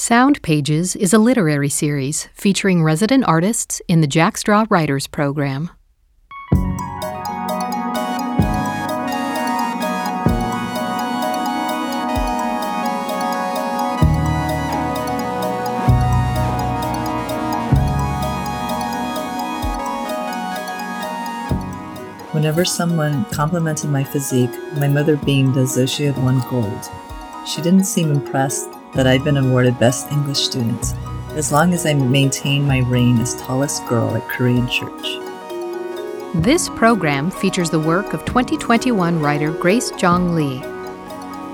Sound Pages is a literary series featuring resident artists in the Jack Straw Writers Program. Whenever someone complimented my physique, my mother beamed as though she had won gold. She didn't seem impressed that I've been awarded Best English Student, as long as I maintain my reign as tallest girl at Korean Church. This program features the work of 2021 writer Grace Jong Lee.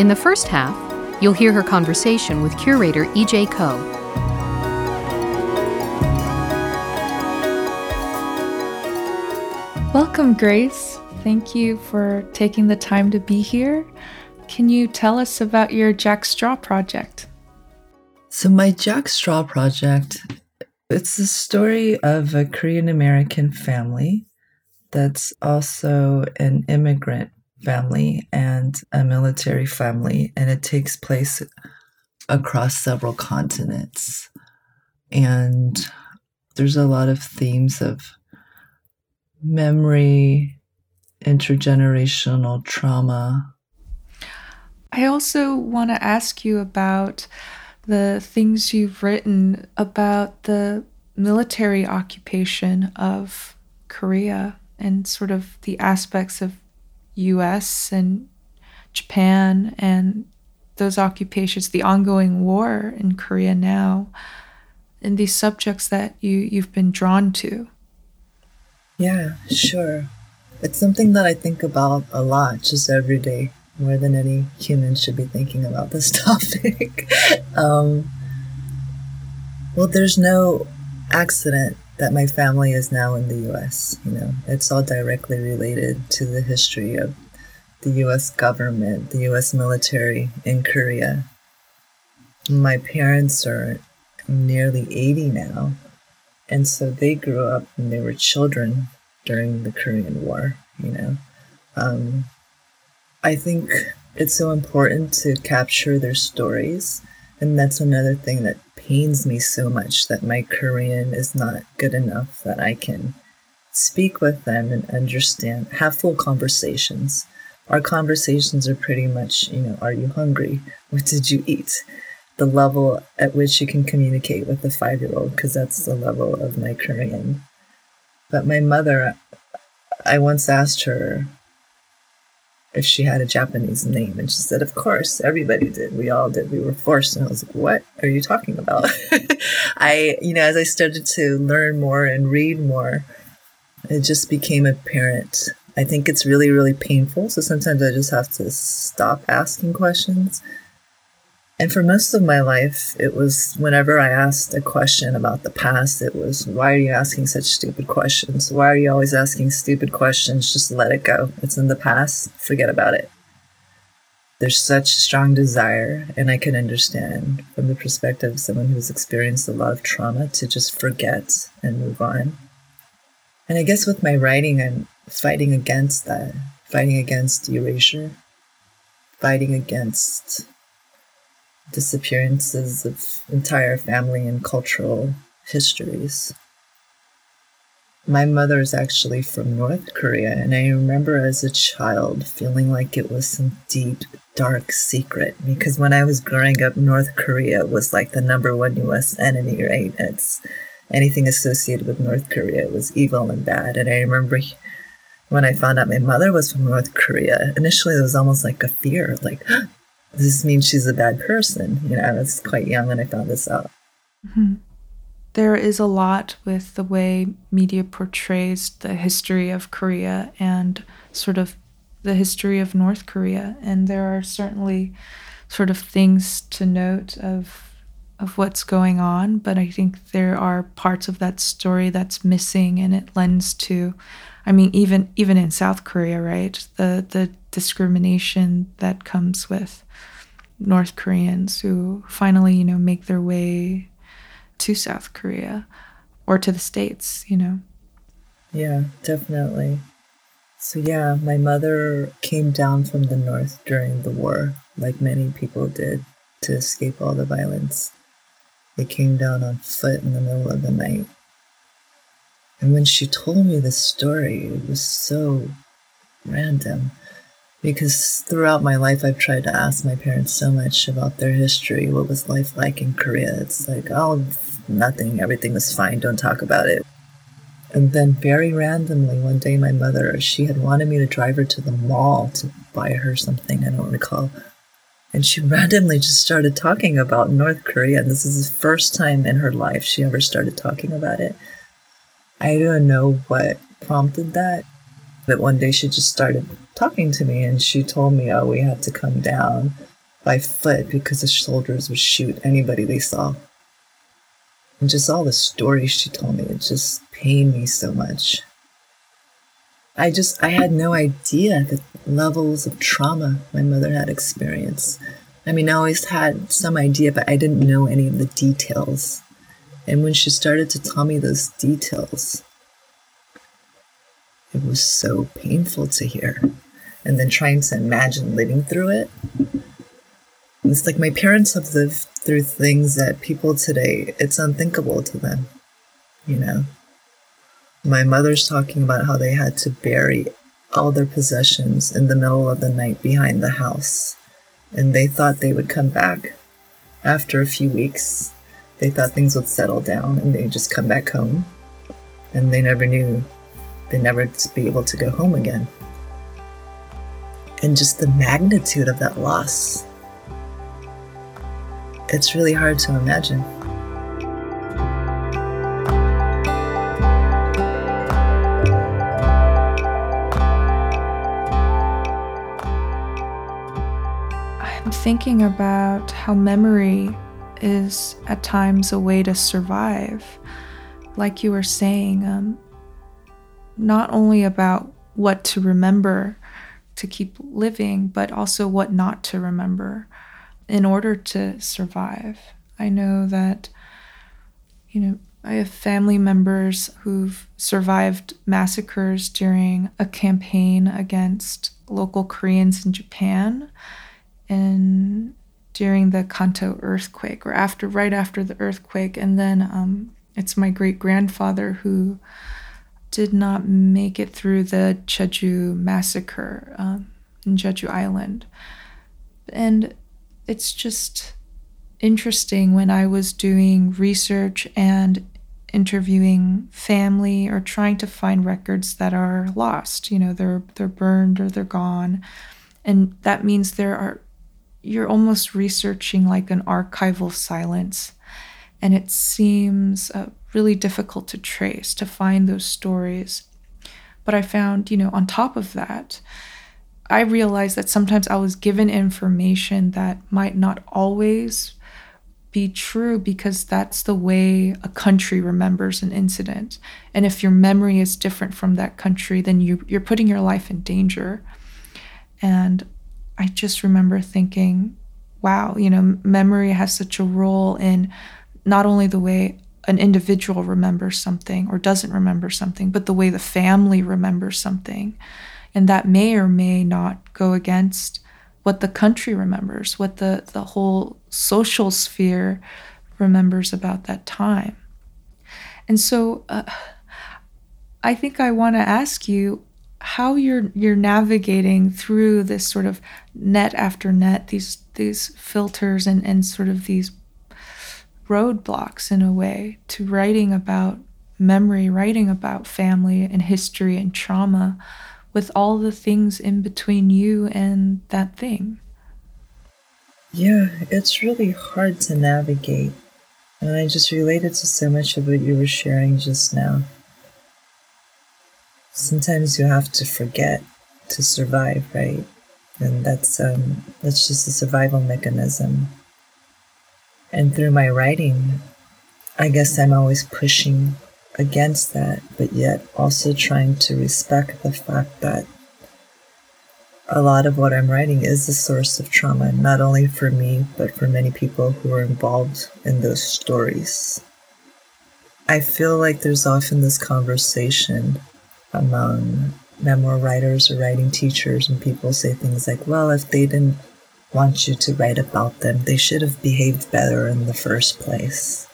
In the first half, you'll hear her conversation with curator E.J. Koh. Welcome, Grace. Thank you for taking the time to be here. Can you tell us about your Jack Straw project? So my Jack Straw project, it's the story of a Korean American family that's also an immigrant family and a military family, and it takes place across several continents. And there's a lot of themes of memory, intergenerational trauma. I also want to ask you about the things you've written about the military occupation of Korea and sort of the aspects of US and Japan and those occupations, the ongoing war in Korea now, and these subjects that you, you've been drawn to. Yeah, sure. It's something that I think about a lot just every day more than any human should be thinking about this topic. um, well, there's no accident that my family is now in the US. You know, it's all directly related to the history of the US government, the US military in Korea. My parents are nearly 80 now, and so they grew up when they were children during the Korean War, you know. Um, I think it's so important to capture their stories. And that's another thing that pains me so much that my Korean is not good enough that I can speak with them and understand, have full conversations. Our conversations are pretty much, you know, are you hungry? What did you eat? The level at which you can communicate with a five year old, because that's the level of my Korean. But my mother, I once asked her, if she had a Japanese name. And she said, Of course, everybody did. We all did. We were forced. And I was like, What are you talking about? I, you know, as I started to learn more and read more, it just became apparent. I think it's really, really painful. So sometimes I just have to stop asking questions and for most of my life, it was whenever I asked a question about the past, it was, why are you asking such stupid questions? Why are you always asking stupid questions? Just let it go. It's in the past. Forget about it. There's such strong desire, and I can understand from the perspective of someone who's experienced a lot of trauma to just forget and move on. And I guess with my writing, I'm fighting against that, fighting against erasure, fighting against disappearances of entire family and cultural histories. My mother is actually from North Korea, and I remember as a child feeling like it was some deep, dark secret because when I was growing up, North Korea was like the number one US enemy, right? It's anything associated with North Korea was evil and bad. And I remember when I found out my mother was from North Korea, initially it was almost like a fear, like, this means she's a bad person. You know, I was quite young when I found this out. Mm-hmm. There is a lot with the way media portrays the history of Korea and sort of the history of North Korea. And there are certainly sort of things to note of of what's going on, but I think there are parts of that story that's missing and it lends to I mean even even in South Korea, right? The the discrimination that comes with North Koreans who finally, you know, make their way to South Korea or to the States, you know. Yeah, definitely. So, yeah, my mother came down from the North during the war, like many people did, to escape all the violence. They came down on foot in the middle of the night. And when she told me this story, it was so random because throughout my life I've tried to ask my parents so much about their history. What was life like in Korea? It's like, oh, nothing, everything was fine, don't talk about it. And then very randomly one day my mother, she had wanted me to drive her to the mall to buy her something, I don't recall. And she randomly just started talking about North Korea. And this is the first time in her life she ever started talking about it. I don't know what prompted that. But one day she just started talking to me and she told me, oh, we had to come down by foot because the soldiers would shoot anybody they saw. And just all the stories she told me, it just pained me so much. I just, I had no idea the levels of trauma my mother had experienced. I mean, I always had some idea, but I didn't know any of the details. And when she started to tell me those details, it was so painful to hear. And then trying to imagine living through it. It's like my parents have lived through things that people today, it's unthinkable to them, you know? My mother's talking about how they had to bury all their possessions in the middle of the night behind the house. And they thought they would come back after a few weeks. They thought things would settle down and they'd just come back home. And they never knew they'd never be able to go home again. And just the magnitude of that loss. It's really hard to imagine. I'm thinking about how memory is at times a way to survive. Like you were saying, um, not only about what to remember to keep living, but also what not to remember in order to survive. I know that, you know, I have family members who've survived massacres during a campaign against local Koreans in Japan in during the Kanto earthquake or after right after the earthquake and then um, it's my great grandfather who did not make it through the Jeju massacre um, in Jeju Island and it's just interesting when I was doing research and interviewing family or trying to find records that are lost you know they're they're burned or they're gone and that means there are you're almost researching like an archival silence. And it seems uh, really difficult to trace, to find those stories. But I found, you know, on top of that, I realized that sometimes I was given information that might not always be true because that's the way a country remembers an incident. And if your memory is different from that country, then you, you're putting your life in danger. And I just remember thinking, wow, you know, memory has such a role in not only the way an individual remembers something or doesn't remember something, but the way the family remembers something. And that may or may not go against what the country remembers, what the, the whole social sphere remembers about that time. And so uh, I think I want to ask you how you're you're navigating through this sort of net after net these these filters and and sort of these roadblocks in a way to writing about memory writing about family and history and trauma with all the things in between you and that thing yeah it's really hard to navigate and i just related to so much of what you were sharing just now sometimes you have to forget to survive, right? And that's um, that's just a survival mechanism. And through my writing, I guess I'm always pushing against that, but yet also trying to respect the fact that a lot of what I'm writing is a source of trauma, not only for me, but for many people who are involved in those stories. I feel like there's often this conversation among memoir writers or writing teachers, and people say things like, well, if they didn't want you to write about them, they should have behaved better in the first place.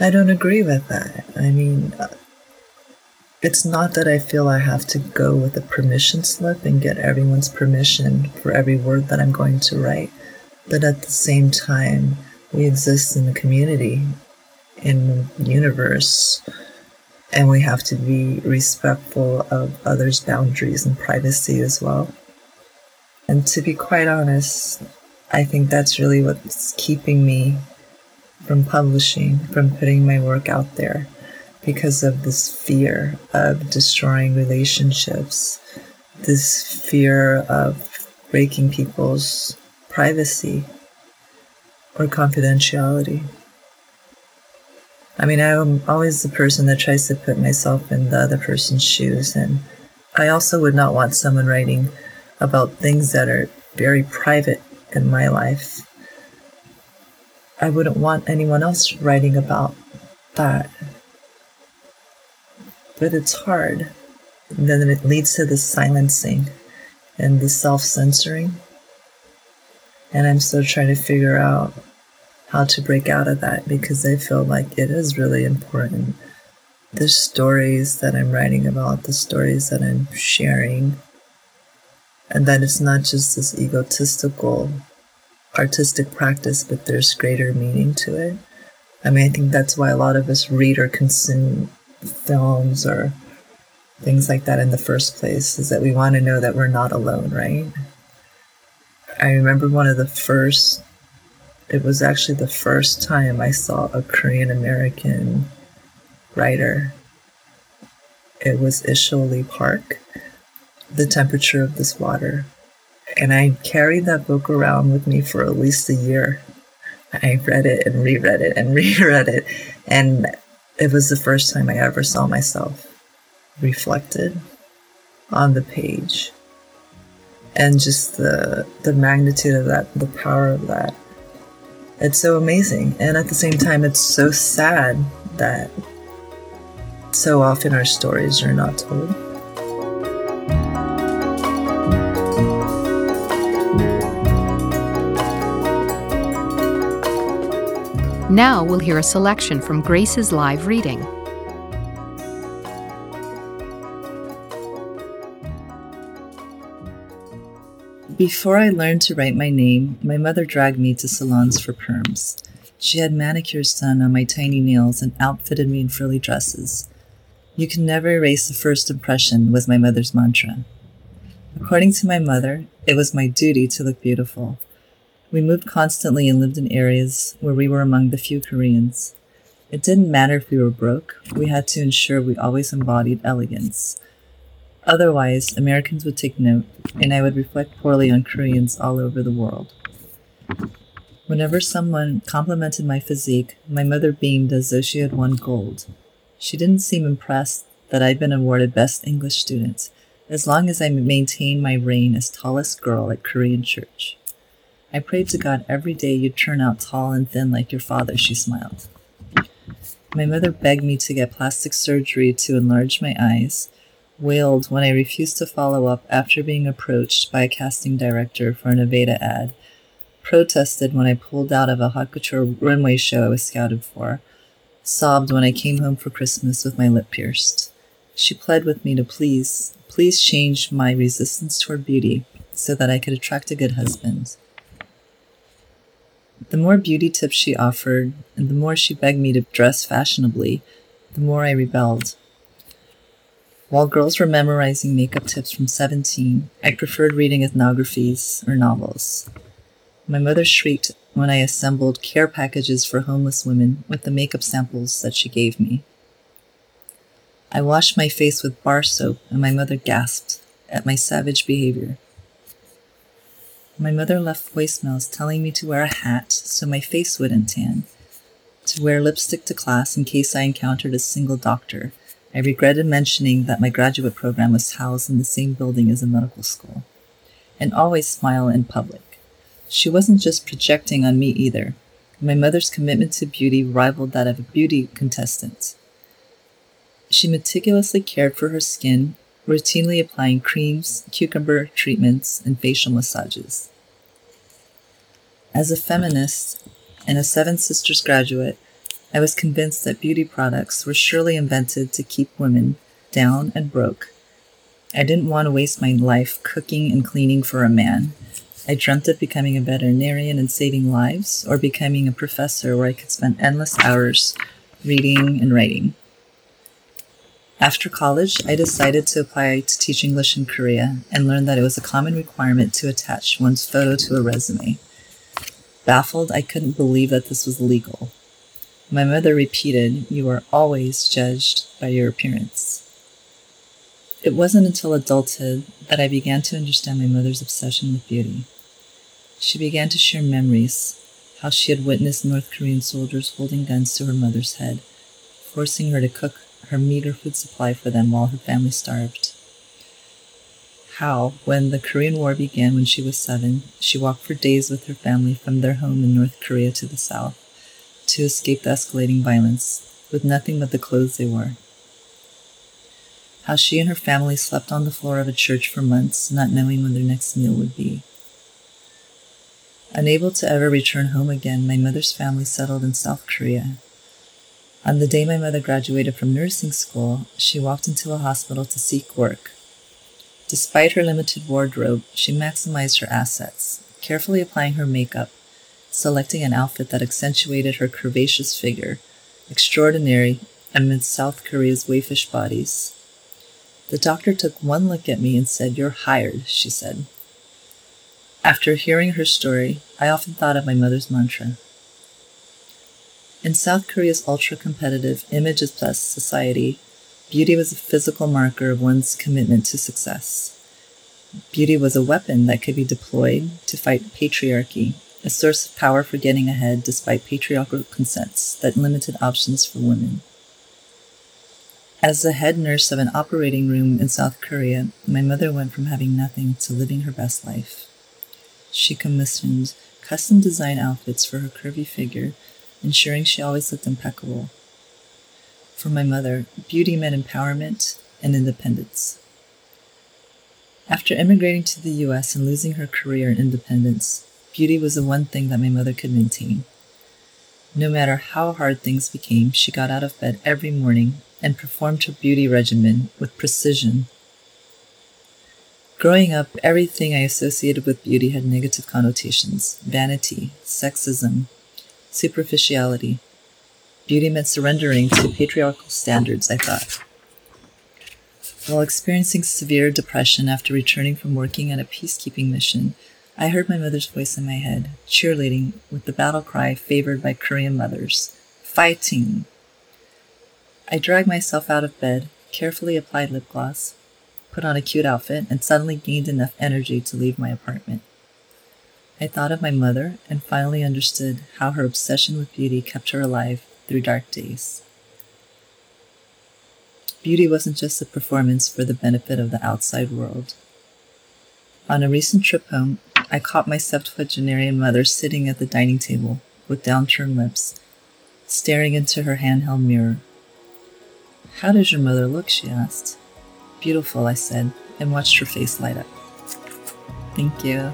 I don't agree with that. I mean, uh, it's not that I feel I have to go with a permission slip and get everyone's permission for every word that I'm going to write. But at the same time, we exist in a community, in the universe, and we have to be respectful of others' boundaries and privacy as well. And to be quite honest, I think that's really what's keeping me from publishing, from putting my work out there, because of this fear of destroying relationships, this fear of breaking people's privacy or confidentiality. I mean, I'm always the person that tries to put myself in the other person's shoes, and I also would not want someone writing about things that are very private in my life. I wouldn't want anyone else writing about that. But it's hard. And then it leads to the silencing and the self censoring. And I'm still trying to figure out how to break out of that because I feel like it is really important. The stories that I'm writing about, the stories that I'm sharing, and that it's not just this egotistical artistic practice, but there's greater meaning to it. I mean, I think that's why a lot of us read or consume films or things like that in the first place, is that we want to know that we're not alone, right? I remember one of the first it was actually the first time I saw a Korean American writer. It was Ishle Yi Park, The Temperature of This Water. And I carried that book around with me for at least a year. I read it and reread it and reread it. And it was the first time I ever saw myself reflected on the page. And just the the magnitude of that, the power of that it's so amazing. And at the same time, it's so sad that so often our stories are not told. Now we'll hear a selection from Grace's live reading. Before I learned to write my name, my mother dragged me to salons for perms. She had manicures done on my tiny nails and outfitted me in frilly dresses. You can never erase the first impression, was my mother's mantra. According to my mother, it was my duty to look beautiful. We moved constantly and lived in areas where we were among the few Koreans. It didn't matter if we were broke, we had to ensure we always embodied elegance. Otherwise, Americans would take note, and I would reflect poorly on Koreans all over the world. Whenever someone complimented my physique, my mother beamed as though she had won gold. She didn't seem impressed that I'd been awarded Best English Student, as long as I maintained my reign as tallest girl at Korean church. I prayed to God every day you'd turn out tall and thin like your father, she smiled. My mother begged me to get plastic surgery to enlarge my eyes, wailed when I refused to follow up after being approached by a casting director for an Aveda ad, protested when I pulled out of a haute couture runway show I was scouted for, sobbed when I came home for Christmas with my lip pierced. She pled with me to please, please change my resistance toward beauty so that I could attract a good husband. The more beauty tips she offered, and the more she begged me to dress fashionably, the more I rebelled. While girls were memorizing makeup tips from 17, I preferred reading ethnographies or novels. My mother shrieked when I assembled care packages for homeless women with the makeup samples that she gave me. I washed my face with bar soap, and my mother gasped at my savage behavior. My mother left voicemails telling me to wear a hat so my face wouldn't tan, to wear lipstick to class in case I encountered a single doctor, I regretted mentioning that my graduate program was housed in the same building as a medical school, and always smile in public. She wasn't just projecting on me either. My mother's commitment to beauty rivaled that of a beauty contestant. She meticulously cared for her skin, routinely applying creams, cucumber treatments, and facial massages. As a feminist and a Seven Sisters graduate, I was convinced that beauty products were surely invented to keep women down and broke. I didn't want to waste my life cooking and cleaning for a man. I dreamt of becoming a veterinarian and saving lives, or becoming a professor where I could spend endless hours reading and writing. After college, I decided to apply to teach English in Korea and learned that it was a common requirement to attach one's photo to a resume. Baffled, I couldn't believe that this was legal. My mother repeated, You are always judged by your appearance. It wasn't until adulthood that I began to understand my mother's obsession with beauty. She began to share memories, how she had witnessed North Korean soldiers holding guns to her mother's head, forcing her to cook her meager food supply for them while her family starved. How, when the Korean War began when she was seven, she walked for days with her family from their home in North Korea to the south to escape the escalating violence with nothing but the clothes they wore. How she and her family slept on the floor of a church for months, not knowing when their next meal would be. Unable to ever return home again, my mother's family settled in South Korea. On the day my mother graduated from nursing school, she walked into a hospital to seek work. Despite her limited wardrobe, she maximized her assets, carefully applying her makeup, selecting an outfit that accentuated her curvaceous figure, extraordinary amid South Korea's waifish bodies. The doctor took one look at me and said, You're hired, she said. After hearing her story, I often thought of my mother's mantra In South Korea's ultra competitive images plus society, beauty was a physical marker of one's commitment to success. Beauty was a weapon that could be deployed to fight patriarchy a source of power for getting ahead despite patriarchal consents that limited options for women. As the head nurse of an operating room in South Korea, my mother went from having nothing to living her best life. She commissioned custom design outfits for her curvy figure, ensuring she always looked impeccable. For my mother, beauty meant empowerment and independence. After immigrating to the US and losing her career and independence, Beauty was the one thing that my mother could maintain. No matter how hard things became, she got out of bed every morning and performed her beauty regimen with precision. Growing up, everything I associated with beauty had negative connotations vanity, sexism, superficiality. Beauty meant surrendering to patriarchal standards, I thought. While experiencing severe depression after returning from working on a peacekeeping mission, I heard my mother's voice in my head, cheerleading with the battle cry favored by Korean mothers fighting. I dragged myself out of bed, carefully applied lip gloss, put on a cute outfit, and suddenly gained enough energy to leave my apartment. I thought of my mother and finally understood how her obsession with beauty kept her alive through dark days. Beauty wasn't just a performance for the benefit of the outside world. On a recent trip home, I caught my septuagenarian mother sitting at the dining table with downturned lips, staring into her handheld mirror. How does your mother look? she asked. Beautiful, I said, and watched her face light up. Thank you.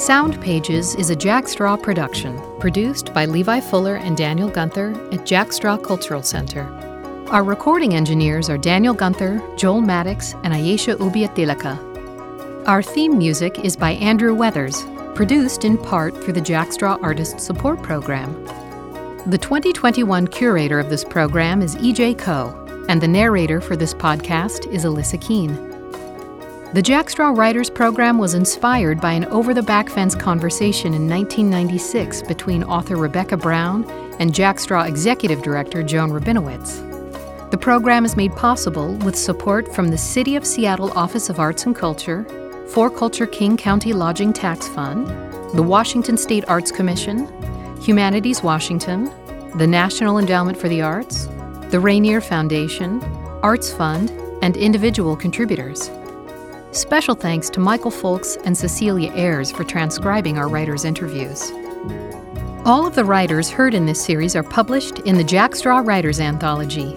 Sound Pages is a Jack Straw production, produced by Levi Fuller and Daniel Gunther at Jack Straw Cultural Center. Our recording engineers are Daniel Gunther, Joel Maddox, and Ayesha Ubiatilaka. Our theme music is by Andrew Weathers, produced in part through the Jack Straw Artist Support Program. The 2021 curator of this program is EJ Koh, and the narrator for this podcast is Alyssa Keene. The Jack Straw Writers Program was inspired by an over the back fence conversation in 1996 between author Rebecca Brown and Jack Straw Executive Director Joan Rabinowitz. The program is made possible with support from the City of Seattle Office of Arts and Culture, 4Culture King County Lodging Tax Fund, the Washington State Arts Commission, Humanities Washington, the National Endowment for the Arts, the Rainier Foundation, Arts Fund, and individual contributors. Special thanks to Michael Folks and Cecilia Ayers for transcribing our writers' interviews. All of the writers heard in this series are published in the Jack Straw Writers Anthology,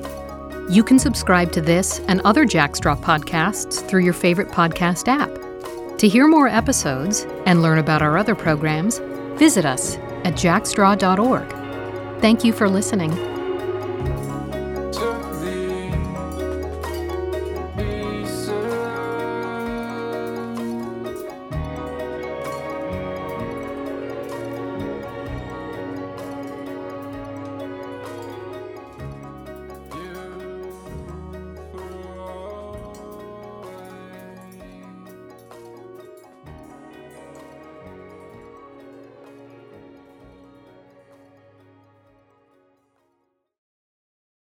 you can subscribe to this and other Jack Straw podcasts through your favorite podcast app. To hear more episodes and learn about our other programs, visit us at jackstraw.org. Thank you for listening.